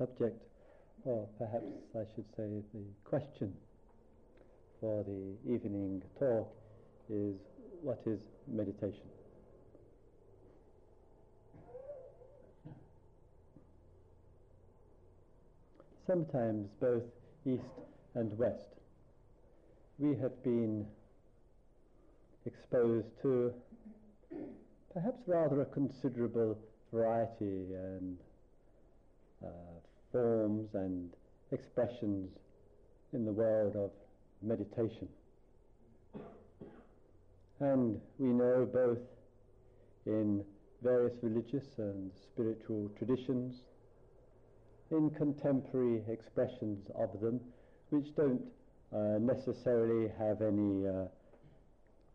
subject, or perhaps I should say the question for the evening talk is what is meditation? Sometimes both east and west we have been exposed to perhaps rather a considerable variety and uh, forms and expressions in the world of meditation. And we know both in various religious and spiritual traditions, in contemporary expressions of them, which don't uh, necessarily have any uh,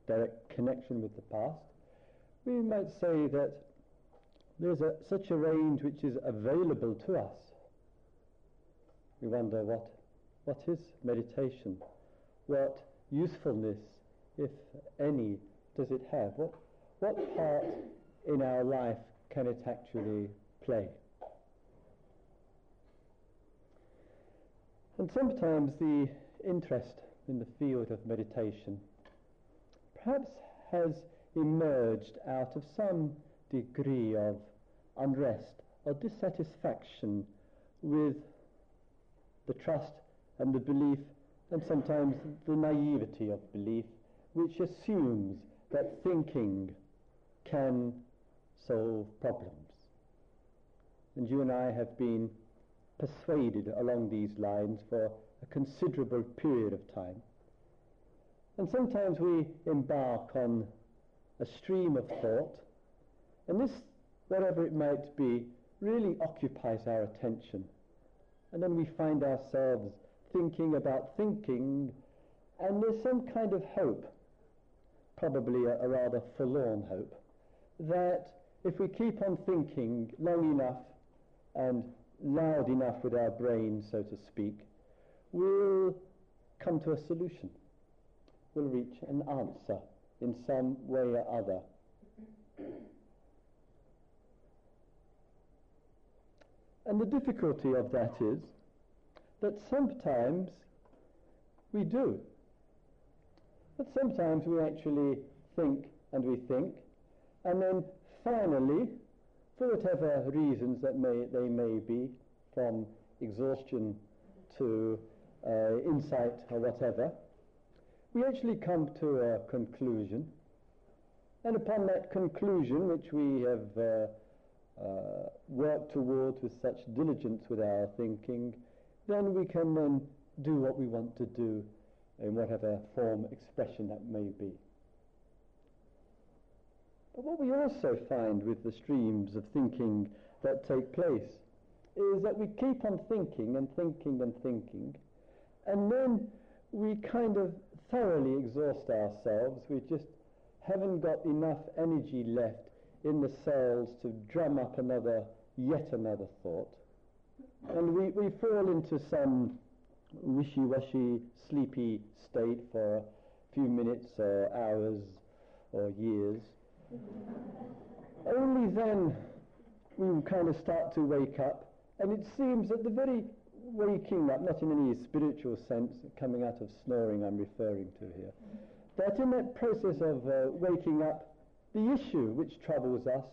direct connection with the past. We might say that there's a, such a range which is available to us. We wonder what, what is meditation? What usefulness, if any, does it have? What, what part in our life can it actually play? And sometimes the interest in the field of meditation perhaps has emerged out of some degree of unrest or dissatisfaction with the trust and the belief and sometimes the naivety of belief which assumes that thinking can solve problems. And you and I have been persuaded along these lines for a considerable period of time. And sometimes we embark on a stream of thought, and this, whatever it might be, really occupies our attention. And then we find ourselves thinking about thinking, and there's some kind of hope, probably a, a rather forlorn hope, that if we keep on thinking long enough and loud enough with our brain, so to speak, we'll come to a solution. We'll reach an answer in some way or other. And the difficulty of that is that sometimes we do. But sometimes we actually think and we think, and then finally, for whatever reasons that may, they may be, from exhaustion to uh, insight or whatever, we actually come to a conclusion. And upon that conclusion, which we have uh, uh, worked towards with such diligence with our thinking, then we can then do what we want to do in whatever form, expression that may be. But what we also find with the streams of thinking that take place is that we keep on thinking and thinking and thinking, and then we kind of thoroughly exhaust ourselves. We just haven't got enough energy left in the cells to drum up another, yet another thought. And we, we fall into some wishy-washy, sleepy state for a few minutes or hours or years. Only then we kind of start to wake up, and it seems that the very waking up, not in any spiritual sense, coming out of snoring I'm referring to here, that in that process of uh, waking up, the issue which troubles us,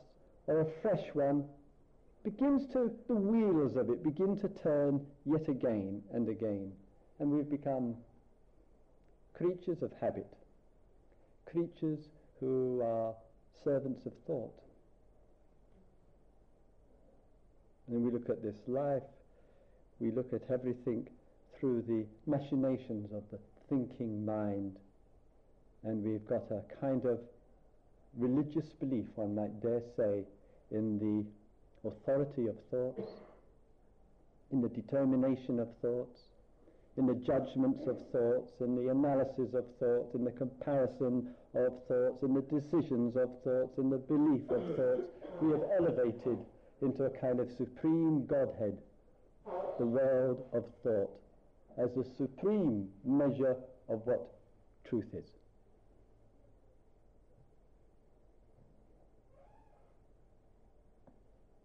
or a fresh one, begins to, the wheels of it begin to turn yet again and again. And we've become creatures of habit, creatures who are servants of thought. And we look at this life we look at everything through the machinations of the thinking mind. And we've got a kind of religious belief, one might dare say, in the authority of thoughts, in the determination of thoughts, in the judgments of thoughts, in the analysis of thoughts, in the comparison of thoughts, in the decisions of thoughts, in the belief of thoughts. We have elevated into a kind of supreme Godhead the world of thought as the supreme measure of what truth is.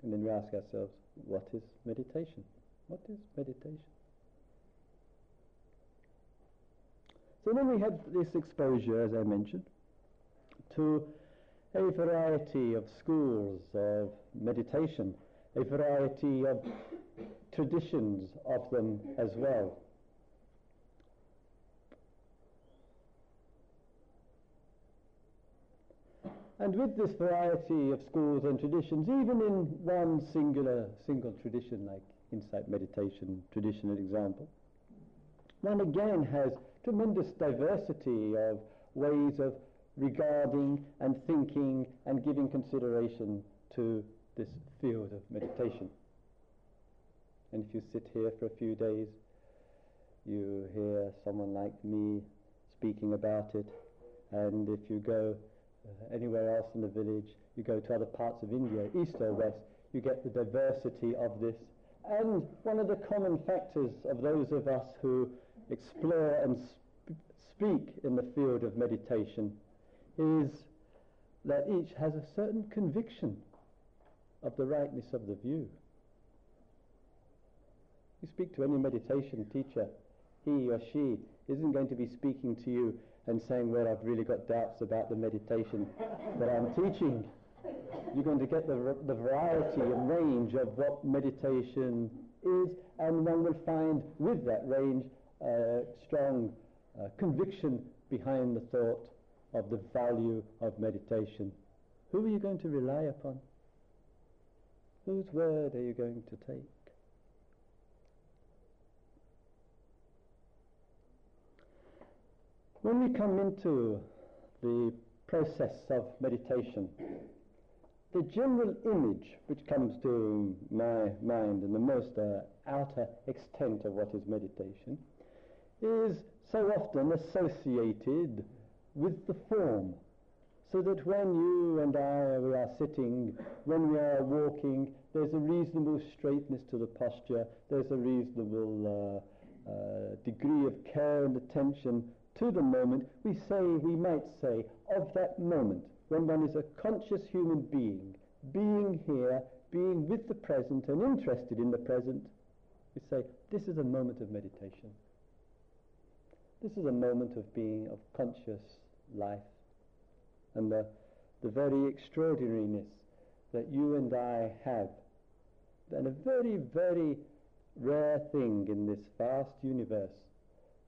And then we ask ourselves, what is meditation? What is meditation? So then we had this exposure, as I mentioned, to a variety of schools of meditation, a variety of traditions of them as well. And with this variety of schools and traditions, even in one singular, single tradition like insight meditation tradition, an example, one again has tremendous diversity of ways of regarding and thinking and giving consideration to this field of meditation. And if you sit here for a few days, you hear someone like me speaking about it, and if you go uh, anywhere else in the village, you go to other parts of India, east or west, you get the diversity of this. And one of the common factors of those of us who explore and sp- speak in the field of meditation is that each has a certain conviction of the rightness of the view. You speak to any meditation teacher, he or she isn't going to be speaking to you and saying, well, I've really got doubts about the meditation that I'm teaching. You're going to get the, the variety and range of what meditation is, and one will find with that range uh, strong uh, conviction behind the thought of the value of meditation. Who are you going to rely upon? Whose word are you going to take? When we come into the process of meditation, the general image which comes to my mind in the most uh, outer extent of what is meditation is so often associated with the form. So that when you and I we are sitting, when we are walking, there's a reasonable straightness to the posture, there's a reasonable uh, uh, degree of care and attention to the moment, we say, we might say, of that moment, when one is a conscious human being, being here, being with the present and interested in the present, we say, this is a moment of meditation. This is a moment of being, of conscious life. And the, the very extraordinariness that you and I have, and a very, very rare thing in this vast universe,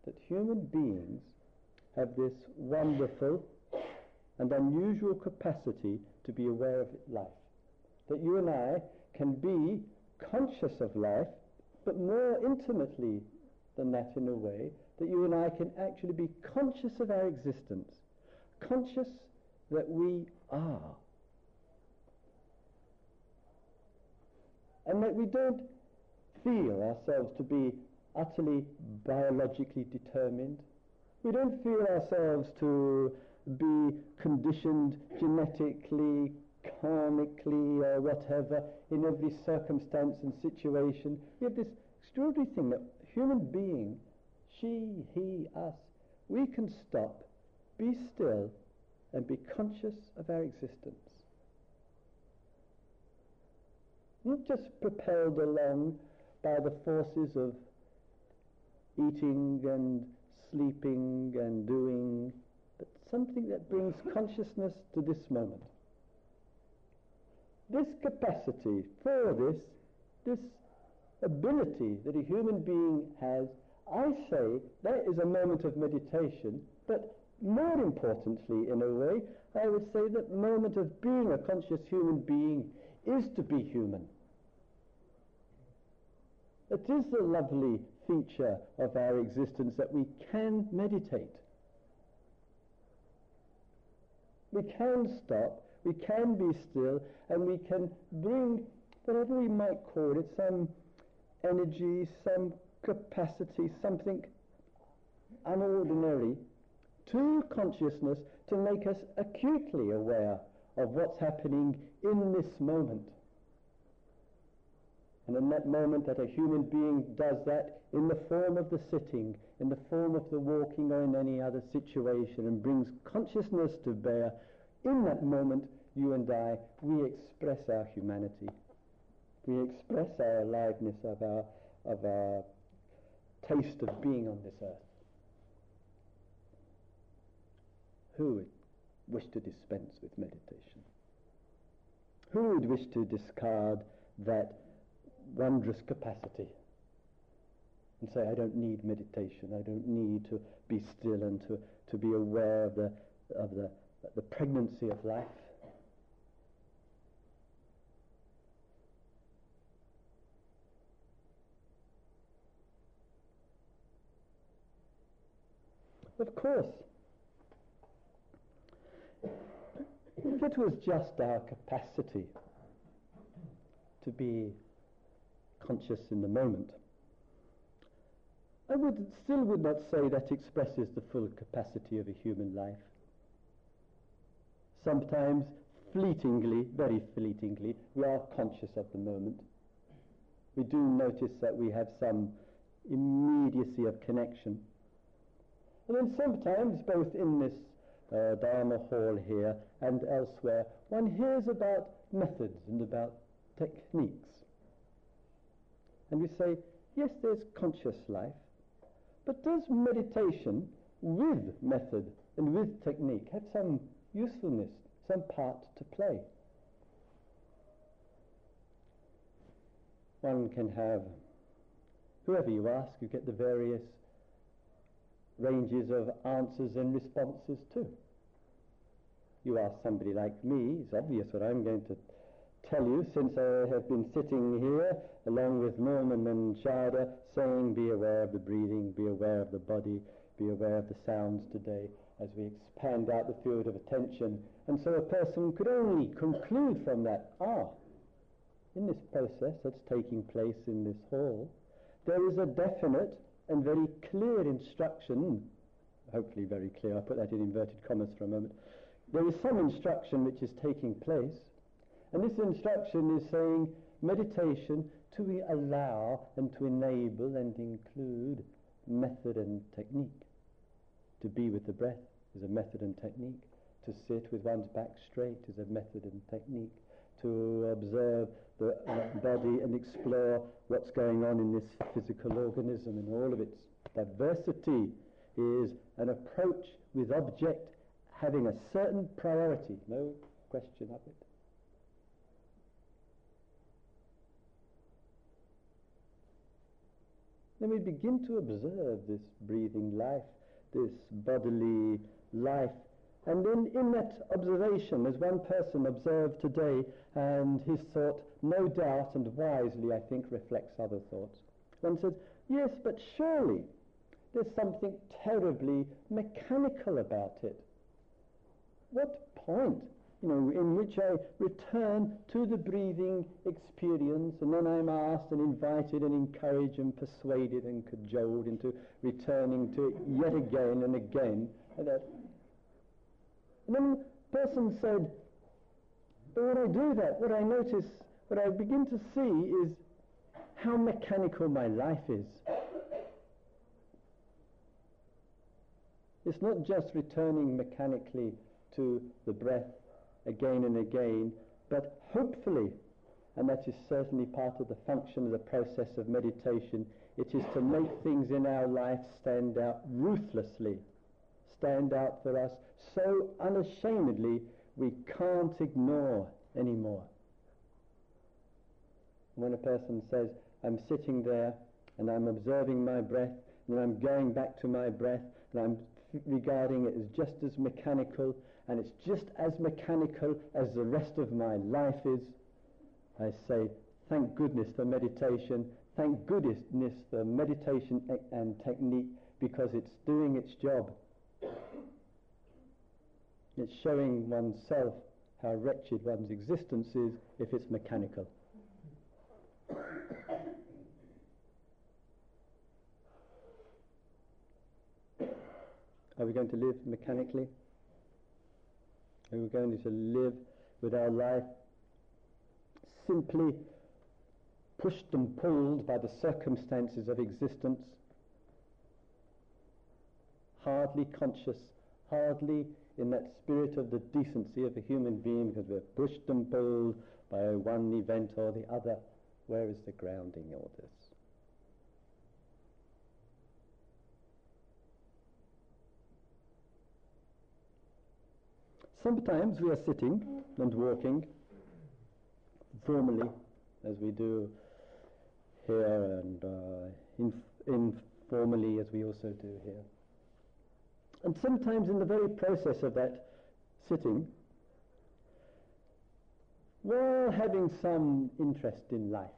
that human beings have this wonderful and unusual capacity to be aware of life. That you and I can be conscious of life, but more intimately than that in a way, that you and I can actually be conscious of our existence, conscious that we are. And that we don't feel ourselves to be utterly biologically determined, we don't feel ourselves to be conditioned genetically, karmically, or whatever in every circumstance and situation. We have this extraordinary thing that human being, she, he, us, we can stop, be still, and be conscious of our existence. Not just propelled along by the forces of eating and sleeping and doing, but something that brings consciousness to this moment. This capacity for this, this ability that a human being has, I say that is a moment of meditation, but more importantly, in a way, I would say that moment of being a conscious human being is to be human. It is the lovely feature of our existence that we can meditate. We can stop, we can be still, and we can bring whatever we might call it, some energy, some capacity, something unordinary to consciousness to make us acutely aware of what's happening in this moment. And in that moment that a human being does that in the form of the sitting, in the form of the walking or in any other situation and brings consciousness to bear, in that moment you and I, we express our humanity. We express our aliveness of our, of our taste of being on this earth. Who would wish to dispense with meditation? Who would wish to discard that wondrous capacity and say, I don't need meditation, I don't need to be still and to, to be aware of the, of the, the pregnancy of life? Of course. If it was just our capacity to be conscious in the moment, I would still would not say that expresses the full capacity of a human life. Sometimes, fleetingly, very fleetingly, we are conscious of the moment. We do notice that we have some immediacy of connection. And then sometimes, both in this uh, Dharma hall here and elsewhere, one hears about methods and about techniques. And we say, yes, there's conscious life, but does meditation with method and with technique have some usefulness, some part to play? One can have, whoever you ask, you get the various ranges of answers and responses too. You ask somebody like me, it's obvious what I'm going to tell you since I have been sitting here along with Norman and Shada saying be aware of the breathing, be aware of the body, be aware of the sounds today as we expand out the field of attention. And so a person could only conclude from that, ah, in this process that's taking place in this hall, there is a definite and very clear instruction, hopefully very clear, I'll put that in inverted commas for a moment. There is some instruction which is taking place, and this instruction is saying meditation to allow and to enable and include method and technique. To be with the breath is a method and technique. To sit with one's back straight is a method and technique. To observe the body and explore what's going on in this physical organism and all of its diversity is an approach with object having a certain priority, no question of it. Then we begin to observe this breathing life, this bodily life and in, in that observation, as one person observed today, and his thought, no doubt and wisely, I think, reflects other thoughts. One says, yes, but surely there's something terribly mechanical about it. What point, you know, in which I return to the breathing experience and then I'm asked and invited and encouraged and persuaded and cajoled into returning to it yet again and again. And and then the person said, but when I do that, what I notice, what I begin to see is how mechanical my life is. It's not just returning mechanically to the breath again and again, but hopefully, and that is certainly part of the function of the process of meditation, it is to make things in our life stand out ruthlessly stand out for us so unashamedly we can't ignore anymore. When a person says, I'm sitting there and I'm observing my breath and I'm going back to my breath and I'm regarding it as just as mechanical and it's just as mechanical as the rest of my life is, I say, thank goodness for meditation, thank goodness for meditation and technique because it's doing its job. It's showing oneself how wretched one's existence is if it's mechanical. Are we going to live mechanically? Are we going to live with our life simply pushed and pulled by the circumstances of existence? hardly conscious, hardly in that spirit of the decency of a human being because we're pushed and pulled by one event or the other. Where is the grounding all this? Sometimes we are sitting and walking formally, as we do here, and uh, inf- informally, as we also do here. And sometimes in the very process of that sitting, while having some interest in life,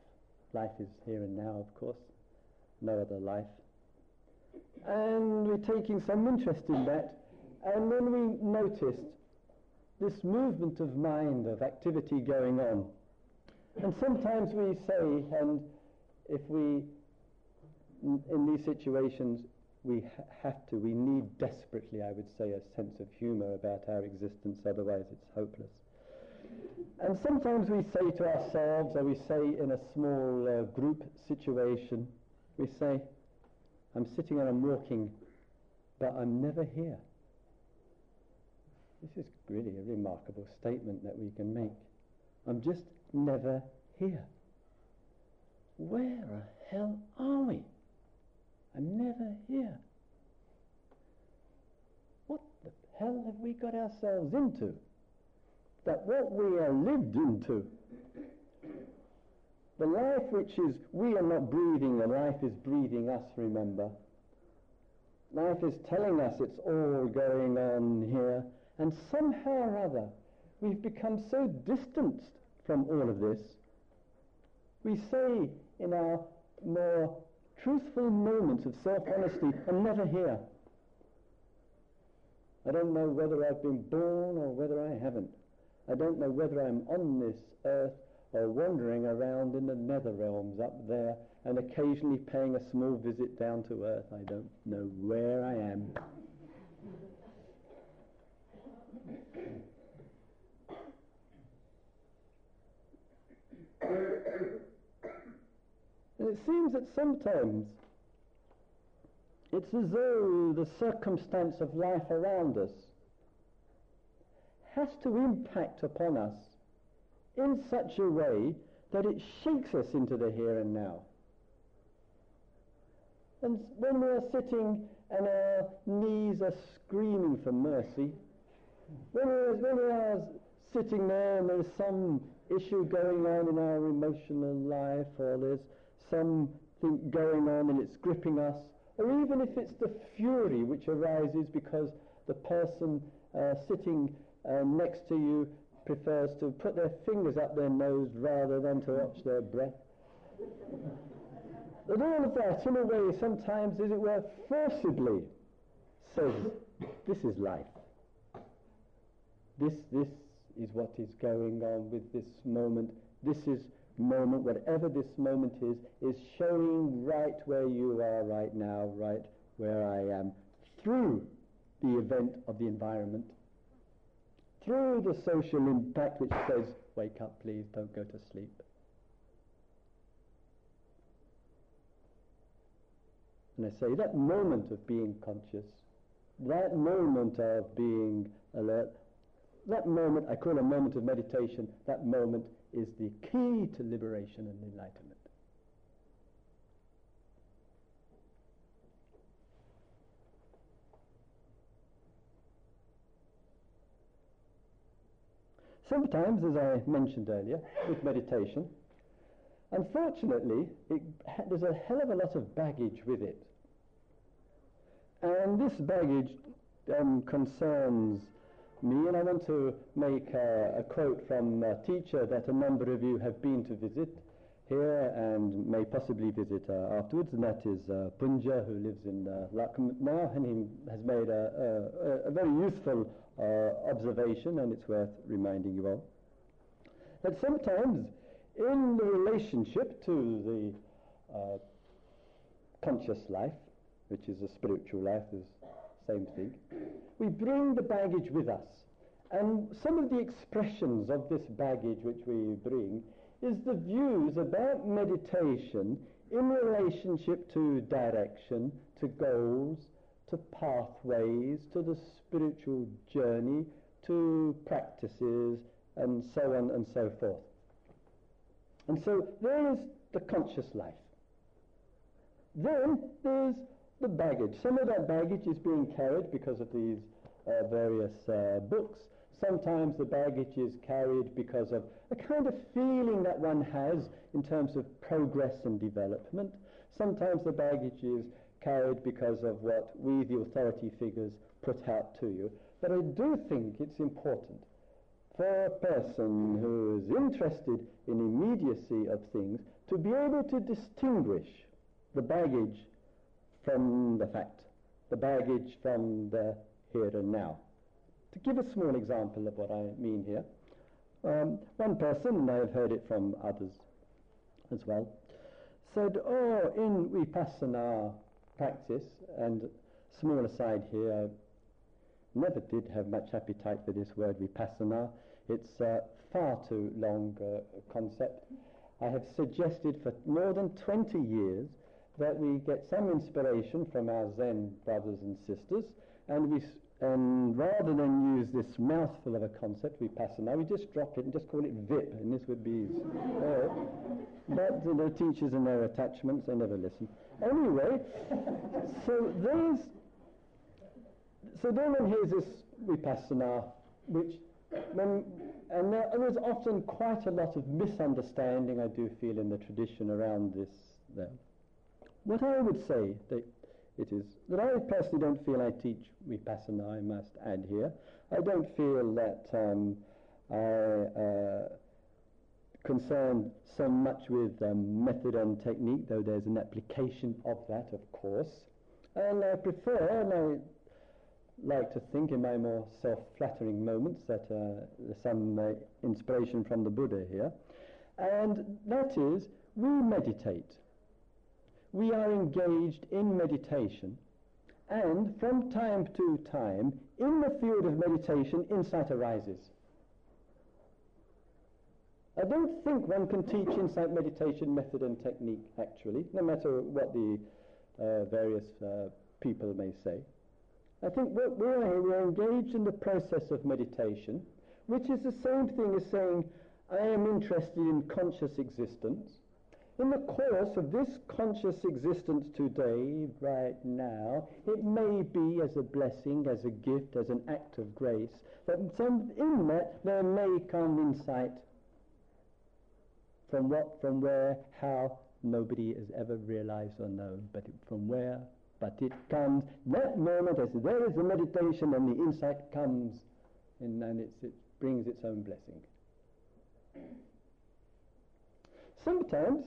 life is here and now, of course, no other life, and we're taking some interest in that, and then we noticed this movement of mind, of activity going on. And sometimes we say, and if we, in these situations, we ha- have to, we need desperately, I would say, a sense of humour about our existence, otherwise it's hopeless. And sometimes we say to ourselves, or we say in a small uh, group situation, we say, I'm sitting and I'm walking, but I'm never here. This is really a remarkable statement that we can make. I'm just never here. Where the hell are we? I'm never here. What the hell have we got ourselves into? That what we are lived into, the life which is, we are not breathing, the life is breathing us, remember. Life is telling us it's all going on here. And somehow or other, we've become so distanced from all of this. We say in our more truthful moments of self-honesty, I'm never here. I don't know whether I've been born or whether I haven't. I don't know whether I'm on this earth or wandering around in the nether realms up there and occasionally paying a small visit down to earth. I don't know where I am. And it seems that sometimes it's as though the circumstance of life around us has to impact upon us in such a way that it shakes us into the here and now. And when we are sitting and our knees are screaming for mercy, when we are, when we are sitting there and there's some issue going on in our emotional life or there's something going on and it's gripping us, or even if it's the fury which arises because the person uh, sitting uh, next to you prefers to put their fingers up their nose rather than to watch their breath. and all of that, in a way, sometimes, as it were, forcibly says, this is life. This, this is what is going on with this moment. This is moment, whatever this moment is, is showing right where you are right now, right where I am, through the event of the environment, through the social impact which says, wake up please, don't go to sleep. And I say that moment of being conscious, that moment of being alert, that moment I call a moment of meditation, that moment is the key to liberation and enlightenment. Sometimes, as I mentioned earlier, with meditation, unfortunately, it, there's a hell of a lot of baggage with it. And this baggage um, concerns me, and I want to make a, a quote from a teacher that a number of you have been to visit here and may possibly visit uh, afterwards, and that is uh, Punja, who lives in uh, and he has made a, a, a very useful uh, observation, and it's worth reminding you all. That sometimes in the relationship to the uh, conscious life, which is a spiritual life, is same thing, we bring the baggage with us. And some of the expressions of this baggage which we bring is the views about meditation in relationship to direction, to goals, to pathways, to the spiritual journey, to practices, and so on and so forth. And so there is the conscious life. Then there's the baggage. Some of that baggage is being carried because of these uh, various uh, books. Sometimes the baggage is carried because of a kind of feeling that one has in terms of progress and development. Sometimes the baggage is carried because of what we, the authority figures, put out to you. But I do think it's important for a person who is interested in immediacy of things to be able to distinguish the baggage from the fact, the baggage from the here and now. To give a small example of what I mean here, um, one person, and I have heard it from others as well, said, oh, in Vipassana practice, and small aside here, I never did have much appetite for this word Vipassana. It's a far too long uh, concept. I have suggested for more than 20 years that we get some inspiration from our Zen brothers and sisters, and we and rather than use this mouthful of a concept, we pass it now. we just drop it and just call it VIP, and this would be uh, but the teachers and their attachments, they never listen. Anyway, so there's, so then one hears this Vipassana, which, when, and there, there is often quite a lot of misunderstanding, I do feel, in the tradition around this there. What I would say that it is that I personally don't feel I teach Vipassana, I must add here. I don't feel that um, I uh, concerned so much with um, method and technique, though there's an application of that, of course. And I prefer, and I like to think in my more self-flattering moments that uh, there's some uh, inspiration from the Buddha here. And that is, we meditate we are engaged in meditation, and from time to time, in the field of meditation, insight arises. I don't think one can teach insight meditation method and technique, actually, no matter what the uh, various uh, people may say. I think we're, we're, we're engaged in the process of meditation, which is the same thing as saying, I am interested in conscious existence, in the course of this conscious existence today, right now, it may be as a blessing, as a gift, as an act of grace, that in that there may come insight from what, from where, how, nobody has ever realized or known, but from where, but it comes, that moment as there is a meditation and the insight comes, and, and it brings its own blessing. Sometimes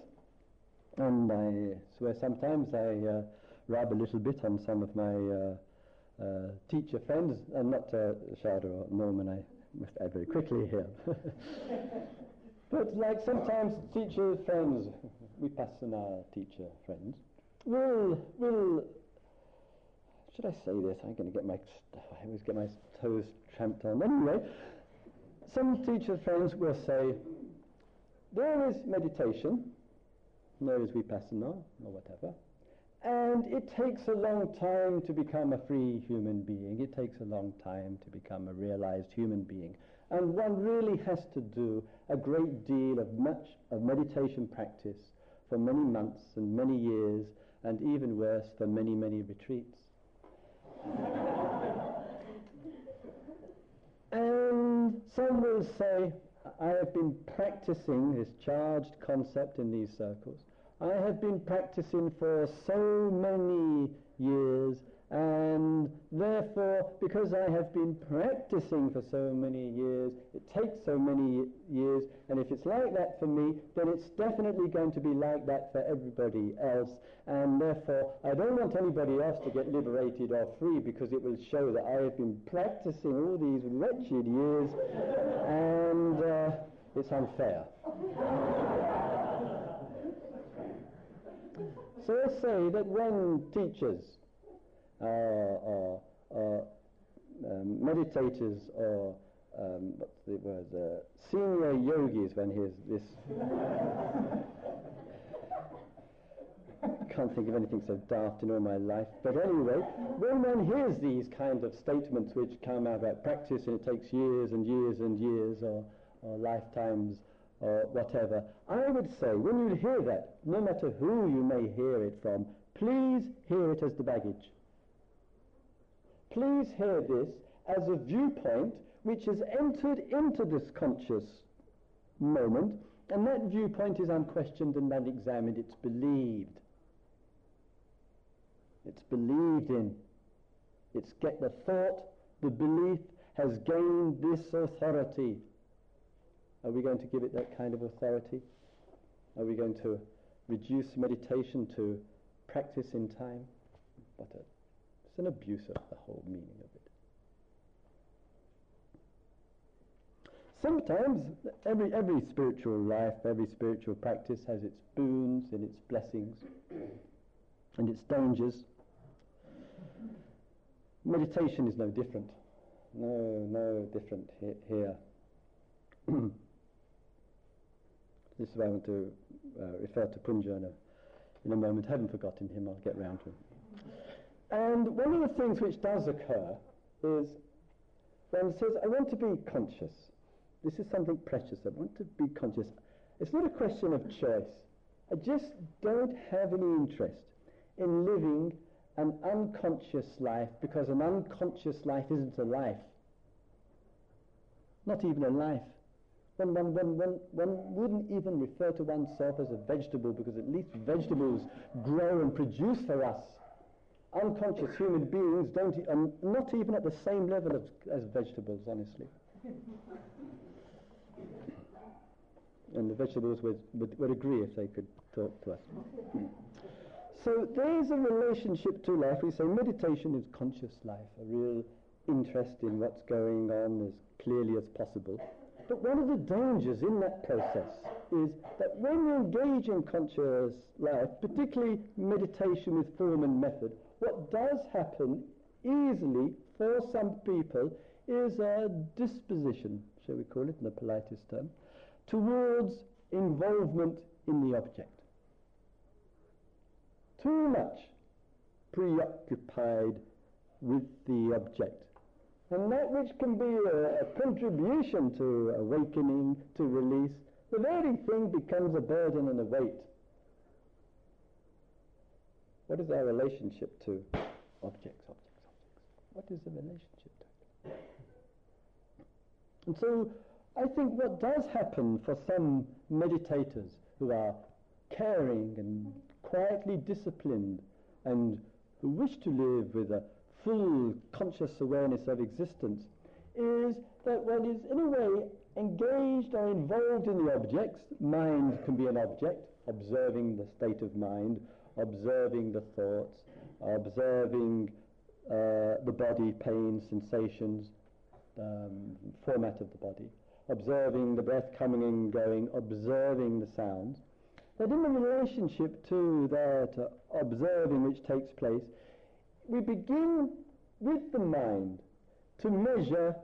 and I swear sometimes I uh, rub a little bit on some of my uh, uh, teacher friends, and not uh, Shada or Norman, I must add very quickly here. but like sometimes teacher friends, Vipassana teacher friends, will, will, should I say this? I'm going to get my, I always get my toes tramped on. Anyway, some teacher friends will say, there is meditation, knows Vipassana or whatever. And it takes a long time to become a free human being. It takes a long time to become a realized human being. And one really has to do a great deal of much of meditation practice for many months and many years, and even worse, for many, many retreats. and some will say, I have been practicing this charged concept in these circles. I have been practicing for so many years and therefore because I have been practicing for so many years, it takes so many years and if it's like that for me then it's definitely going to be like that for everybody else and therefore I don't want anybody else to get liberated or free because it will show that I have been practicing all these wretched years and uh, it's unfair. So let's say that when teachers uh, or, or um, meditators or um, what's the word, uh, senior yogis when he's this can't think of anything so daft in all my life. But anyway, when one hears these kind of statements which come out about practice and it takes years and years and years or, or lifetimes or whatever. I would say, when you hear that, no matter who you may hear it from, please hear it as the baggage. Please hear this as a viewpoint which has entered into this conscious moment, and that viewpoint is unquestioned and unexamined. It's believed. It's believed in. It's get the thought, the belief has gained this authority. Are we going to give it that kind of authority? Are we going to reduce meditation to practice in time? But uh, it's an abuse of the whole meaning of it. Sometimes every, every spiritual life, every spiritual practice has its boons and its blessings and its dangers. Meditation is no different. No, no different he- here. this is why I want to uh, refer to Punja in a, moment. Haven't forgotten him. I'll get round to him. And one of the things which does occur is when one says, I want to be conscious. This is something precious. I want to be conscious. It's not a question of choice. I just don't have any interest in living an unconscious life because an unconscious life isn't a life. Not even a life. One, one, one, one, one wouldn't even refer to oneself as a vegetable because at least vegetables grow and produce for us. Unconscious human beings don't, e- um, not even at the same level as, as vegetables, honestly. and the vegetables would, would, would agree if they could talk to us. So there is a relationship to life. We say meditation is conscious life, a real interest in what's going on as clearly as possible. But one of the dangers in that process is that when you engage in conscious life, particularly meditation with form and method, what does happen easily for some people is a disposition, shall we call it in the politest term, towards involvement in the object too much preoccupied with the object. And that which can be a, a, contribution to awakening, to release, the very thing becomes a burden and a weight. What is our relationship to objects, objects, objects? What is the relationship to? And so I think what does happen for some meditators who are caring and quietly disciplined and who wish to live with a full conscious awareness of existence is that one is in a way engaged or involved in the objects. Mind can be an object, observing the state of mind, observing the thoughts, observing uh, the body, pain, sensations, um, format of the body, observing the breath coming and going, observing the sounds that in the relationship to that uh, observing which takes place, we begin with the mind to measure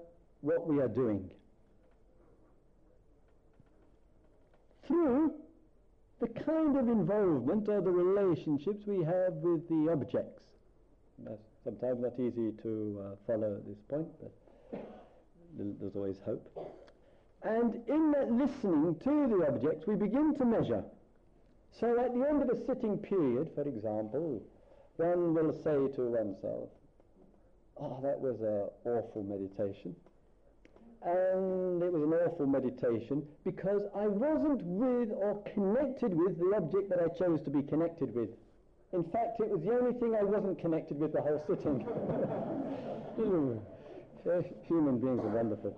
what we are doing. Through the kind of involvement or the relationships we have with the objects. That's sometimes not easy to uh, follow at this point, but there's always hope. And in that listening to the objects, we begin to measure. So at the end of a sitting period, for example, one will say to oneself, oh, that was an awful meditation. And it was an awful meditation because I wasn't with or connected with the object that I chose to be connected with. In fact, it was the only thing I wasn't connected with the whole sitting. Human beings are wonderful.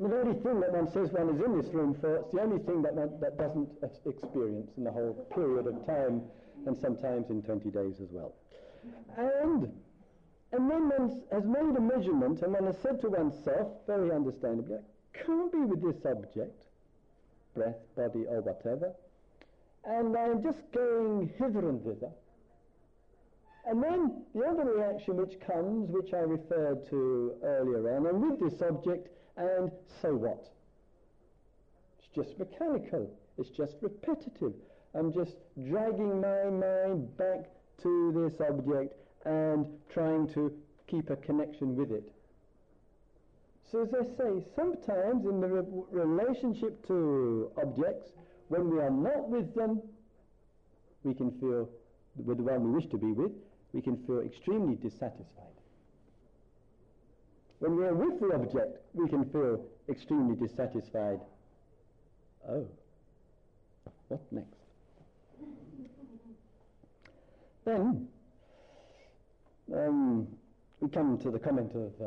The very thing that one says one is in this room for, it's the only thing that one that doesn't experience in the whole period of time, and sometimes in 20 days as well. And, and one has made a measurement, and one has said to oneself, very understandably, I can't be with this object, breath, body, or whatever, and I'm just going hither and thither. And then the other reaction which comes, which I referred to earlier on, and with this object, and so what? It's just mechanical. It's just repetitive. I'm just dragging my mind back to this object and trying to keep a connection with it. So as I say, sometimes in the re- relationship to objects, when we are not with them, we can feel, with the one we wish to be with, we can feel extremely dissatisfied. When we are with the object, we can feel extremely dissatisfied. Oh, what next? Then um, we come to the comment of uh,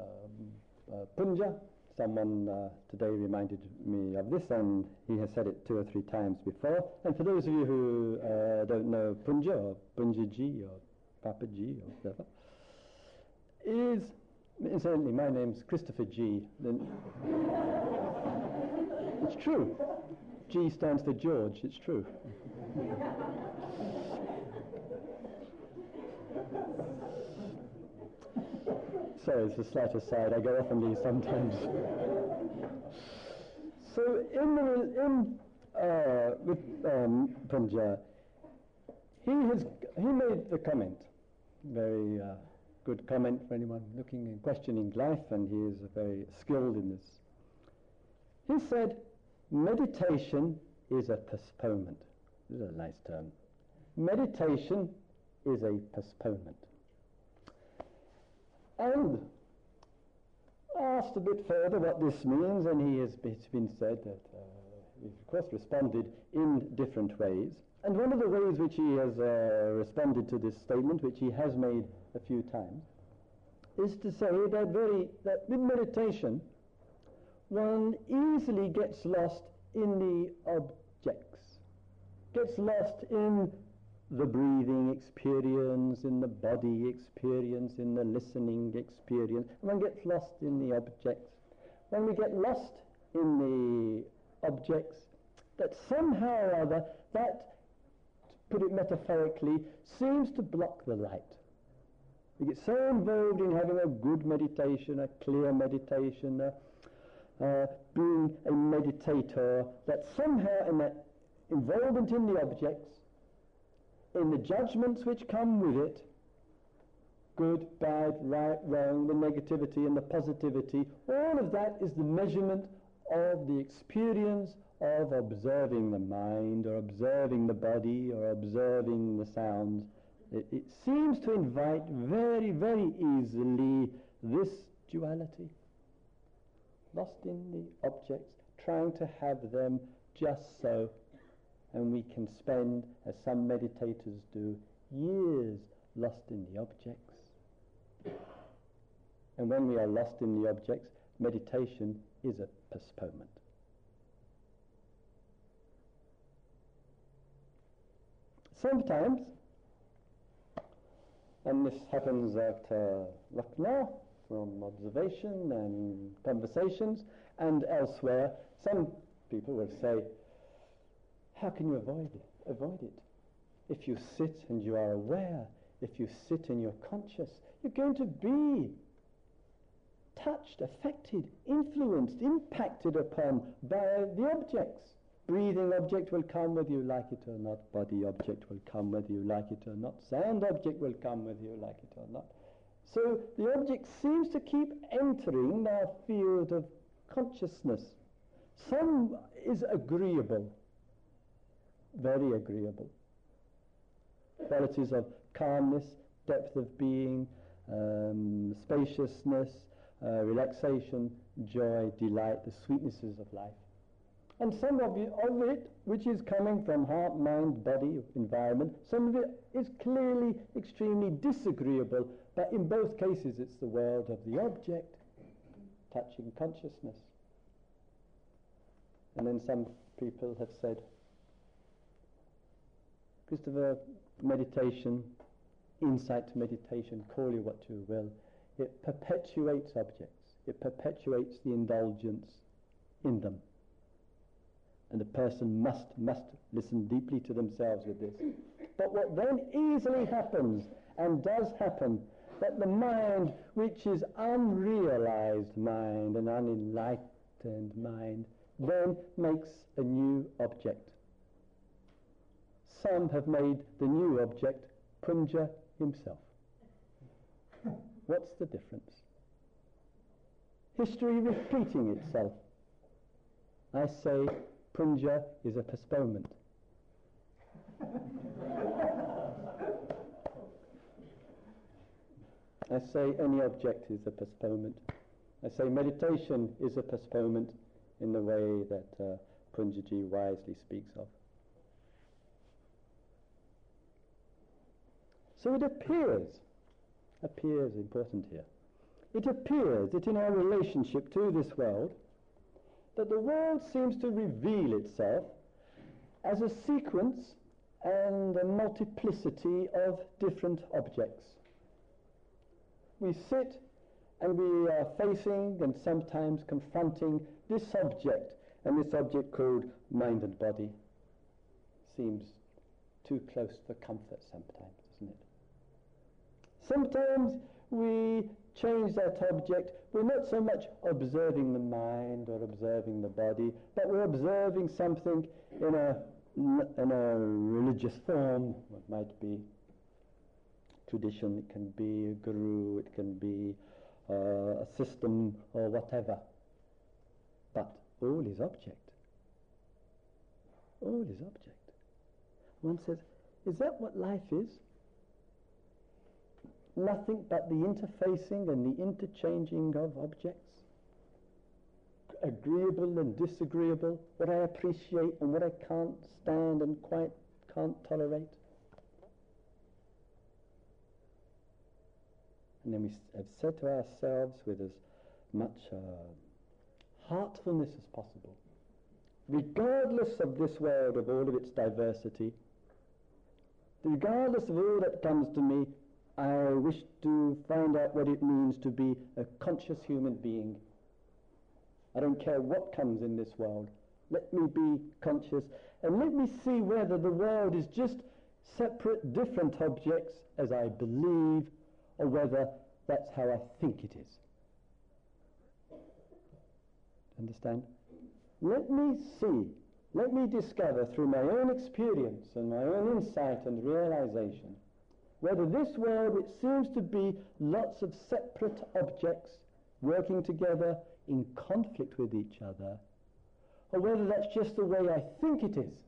um, uh, Punja. Someone uh, today reminded me of this, and he has said it two or three times before. And for those of you who uh, don't know Punja or Punja Ji or Papa Ji or whatever, is incidentally my name's Christopher G. it's true. G stands for George. It's true. Sorry, it's a slight aside. I go off on these sometimes. so in the in uh, with um, Punja, he has he made the comment, very uh, good comment for anyone looking and questioning life, and he is very skilled in this. He said, meditation is a postponement. This is a nice term. Meditation is a postponement. And asked a bit further what this means, and he has, it's been said that uh, of course, responded in different ways. And one of the ways which he has uh, responded to this statement, which he has made a few times, is to say that very that with meditation, one easily gets lost in the objects, gets lost in the breathing experience, in the body experience, in the listening experience. One gets lost in the objects. When we get lost in the objects, that somehow or other, that, to put it metaphorically, seems to block the light. We get so involved in having a good meditation, a clear meditation, uh, being a meditator, that somehow in that involvement in the objects, in the judgments which come with it, good, bad, right, wrong, the negativity and the positivity, all of that is the measurement of the experience of observing the mind or observing the body or observing the sounds. It, it seems to invite very, very easily this duality. Lost in the objects, trying to have them just so and we can spend, as some meditators do, years lost in the objects. And when we are lost in the objects, meditation is a postponement. Sometimes, and this happens at uh, Lucknow from observation and conversations, and elsewhere, some people will say, how can you avoid it? Avoid it. If you sit and you are aware, if you sit and you're conscious, you're going to be touched, affected, influenced, impacted upon by the objects. Breathing object will come whether you like it or not. Body object will come whether you like it or not. Sound object will come whether you like it or not. So the object seems to keep entering our field of consciousness. Some is agreeable, very agreeable. Qualities of calmness, depth of being, um, spaciousness, uh, relaxation, joy, delight, the sweetnesses of life. And some of of it, which is coming from heart, mind, body, environment, some of it is clearly extremely disagreeable, but in both cases it's the world of the object, touching consciousness. And then some people have said, Christopher, meditation, insight to meditation, call you what you will, it perpetuates objects. It perpetuates the indulgence in them. And the person must, must listen deeply to themselves with this. But what then easily happens, and does happen, that the mind, which is unrealized mind, an unenlightened mind, then makes a new object some have made the new object Punja himself. What's the difference? History repeating itself. I say Punja is a postponement. I say any object is a postponement. I say meditation is a postponement in the way that uh, Punjaji wisely speaks of. So it appears, appears important here, it appears that in our relationship to this world, that the world seems to reveal itself as a sequence and a multiplicity of different objects. We sit and we are facing and sometimes confronting this object, and this object called mind and body seems too close for comfort sometimes, doesn't it? Sometimes we change that object. We're not so much observing the mind or observing the body, but we're observing something in a, in a religious form. It might be tradition, it can be a guru, it can be uh, a system or whatever. But all is object. All is object. One says, is that what life is? Nothing but the interfacing and the interchanging of objects? Agreeable and disagreeable, what I appreciate and what I can't stand and quite can't tolerate? And then we have said to ourselves with as much uh, heartfulness as possible, regardless of this world, of all of its diversity, regardless of all that comes to me, I wish to find out what it means to be a conscious human being. I don't care what comes in this world. Let me be conscious and let me see whether the world is just separate, different objects as I believe or whether that's how I think it is. Understand? Let me see, let me discover through my own experience and my own insight and realization whether this world, which seems to be lots of separate objects working together in conflict with each other, or whether that's just the way I think it is.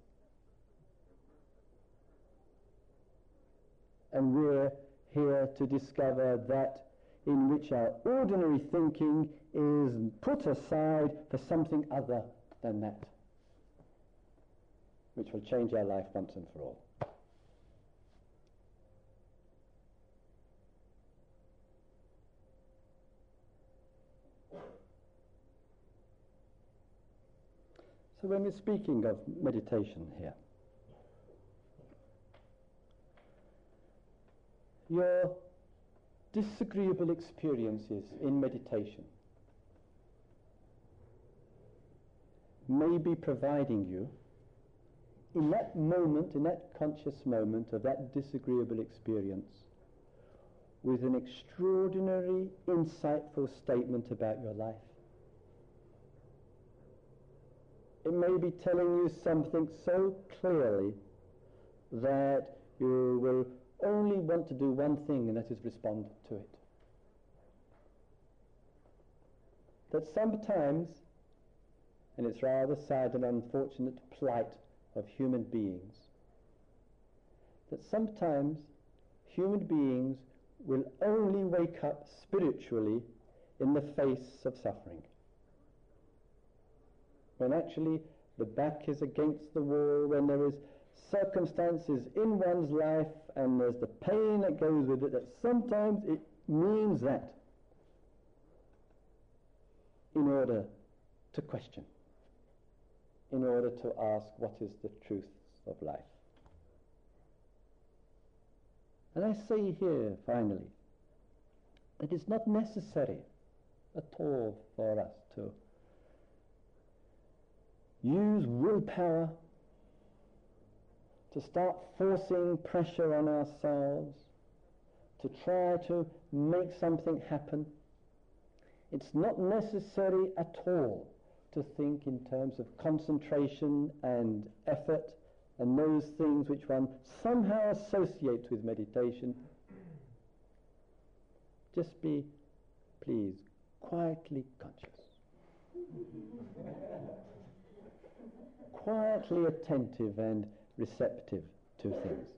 And we're here to discover that in which our ordinary thinking is put aside for something other than that, which will change our life once and for all. So when we're speaking of meditation here, your disagreeable experiences in meditation may be providing you in that moment, in that conscious moment of that disagreeable experience, with an extraordinary, insightful statement about your life. It may be telling you something so clearly that you will only want to do one thing, and that is respond to it. That sometimes, and it's rather sad and unfortunate plight of human beings, that sometimes human beings will only wake up spiritually in the face of suffering. When actually the back is against the wall, when there is circumstances in one's life and there's the pain that goes with it, that sometimes it means that in order to question, in order to ask what is the truth of life. And I say here, finally, that it's not necessary at all for us to use willpower to start forcing pressure on ourselves, to try to make something happen. It's not necessary at all to think in terms of concentration and effort and those things which one somehow associates with meditation. Just be, please, quietly conscious. quietly attentive and receptive to things.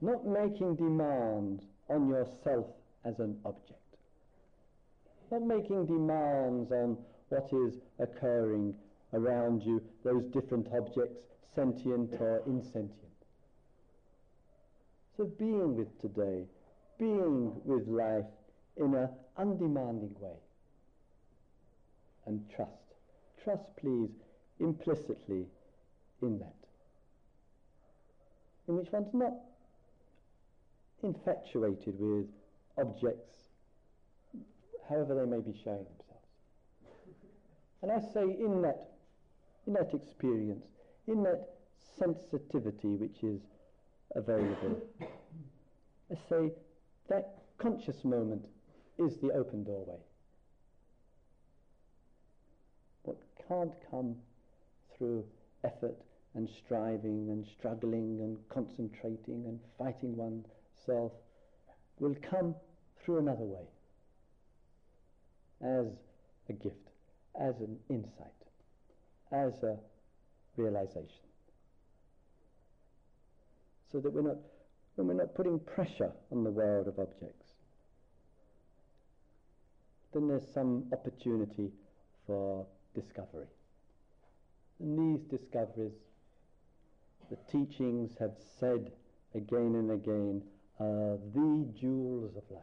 Not making demands on yourself as an object. Not making demands on what is occurring around you, those different objects, sentient or insentient. So being with today, being with life in an undemanding way. And trust. Trust, please, implicitly in that. In which one's not infatuated with objects, however they may be showing themselves. And I say in that, in that experience, in that sensitivity which is available, I say that conscious moment is the open doorway. What can't come through effort and striving and struggling and concentrating and fighting oneself will come through another way as a gift, as an insight, as a realization. So that we're not, when we're not putting pressure on the world of objects, then there's some opportunity for discovery. And these discoveries, the teachings have said again and again, are the jewels of life.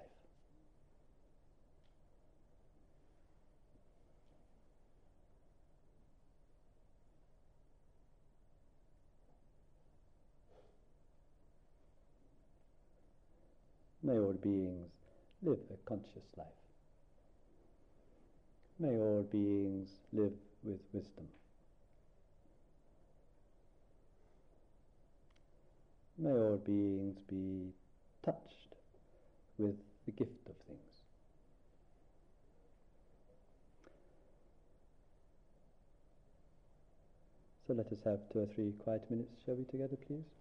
May all beings live a conscious life. May all beings live with wisdom. May all beings be touched with the gift of things. So let us have two or three quiet minutes, shall we, together, please?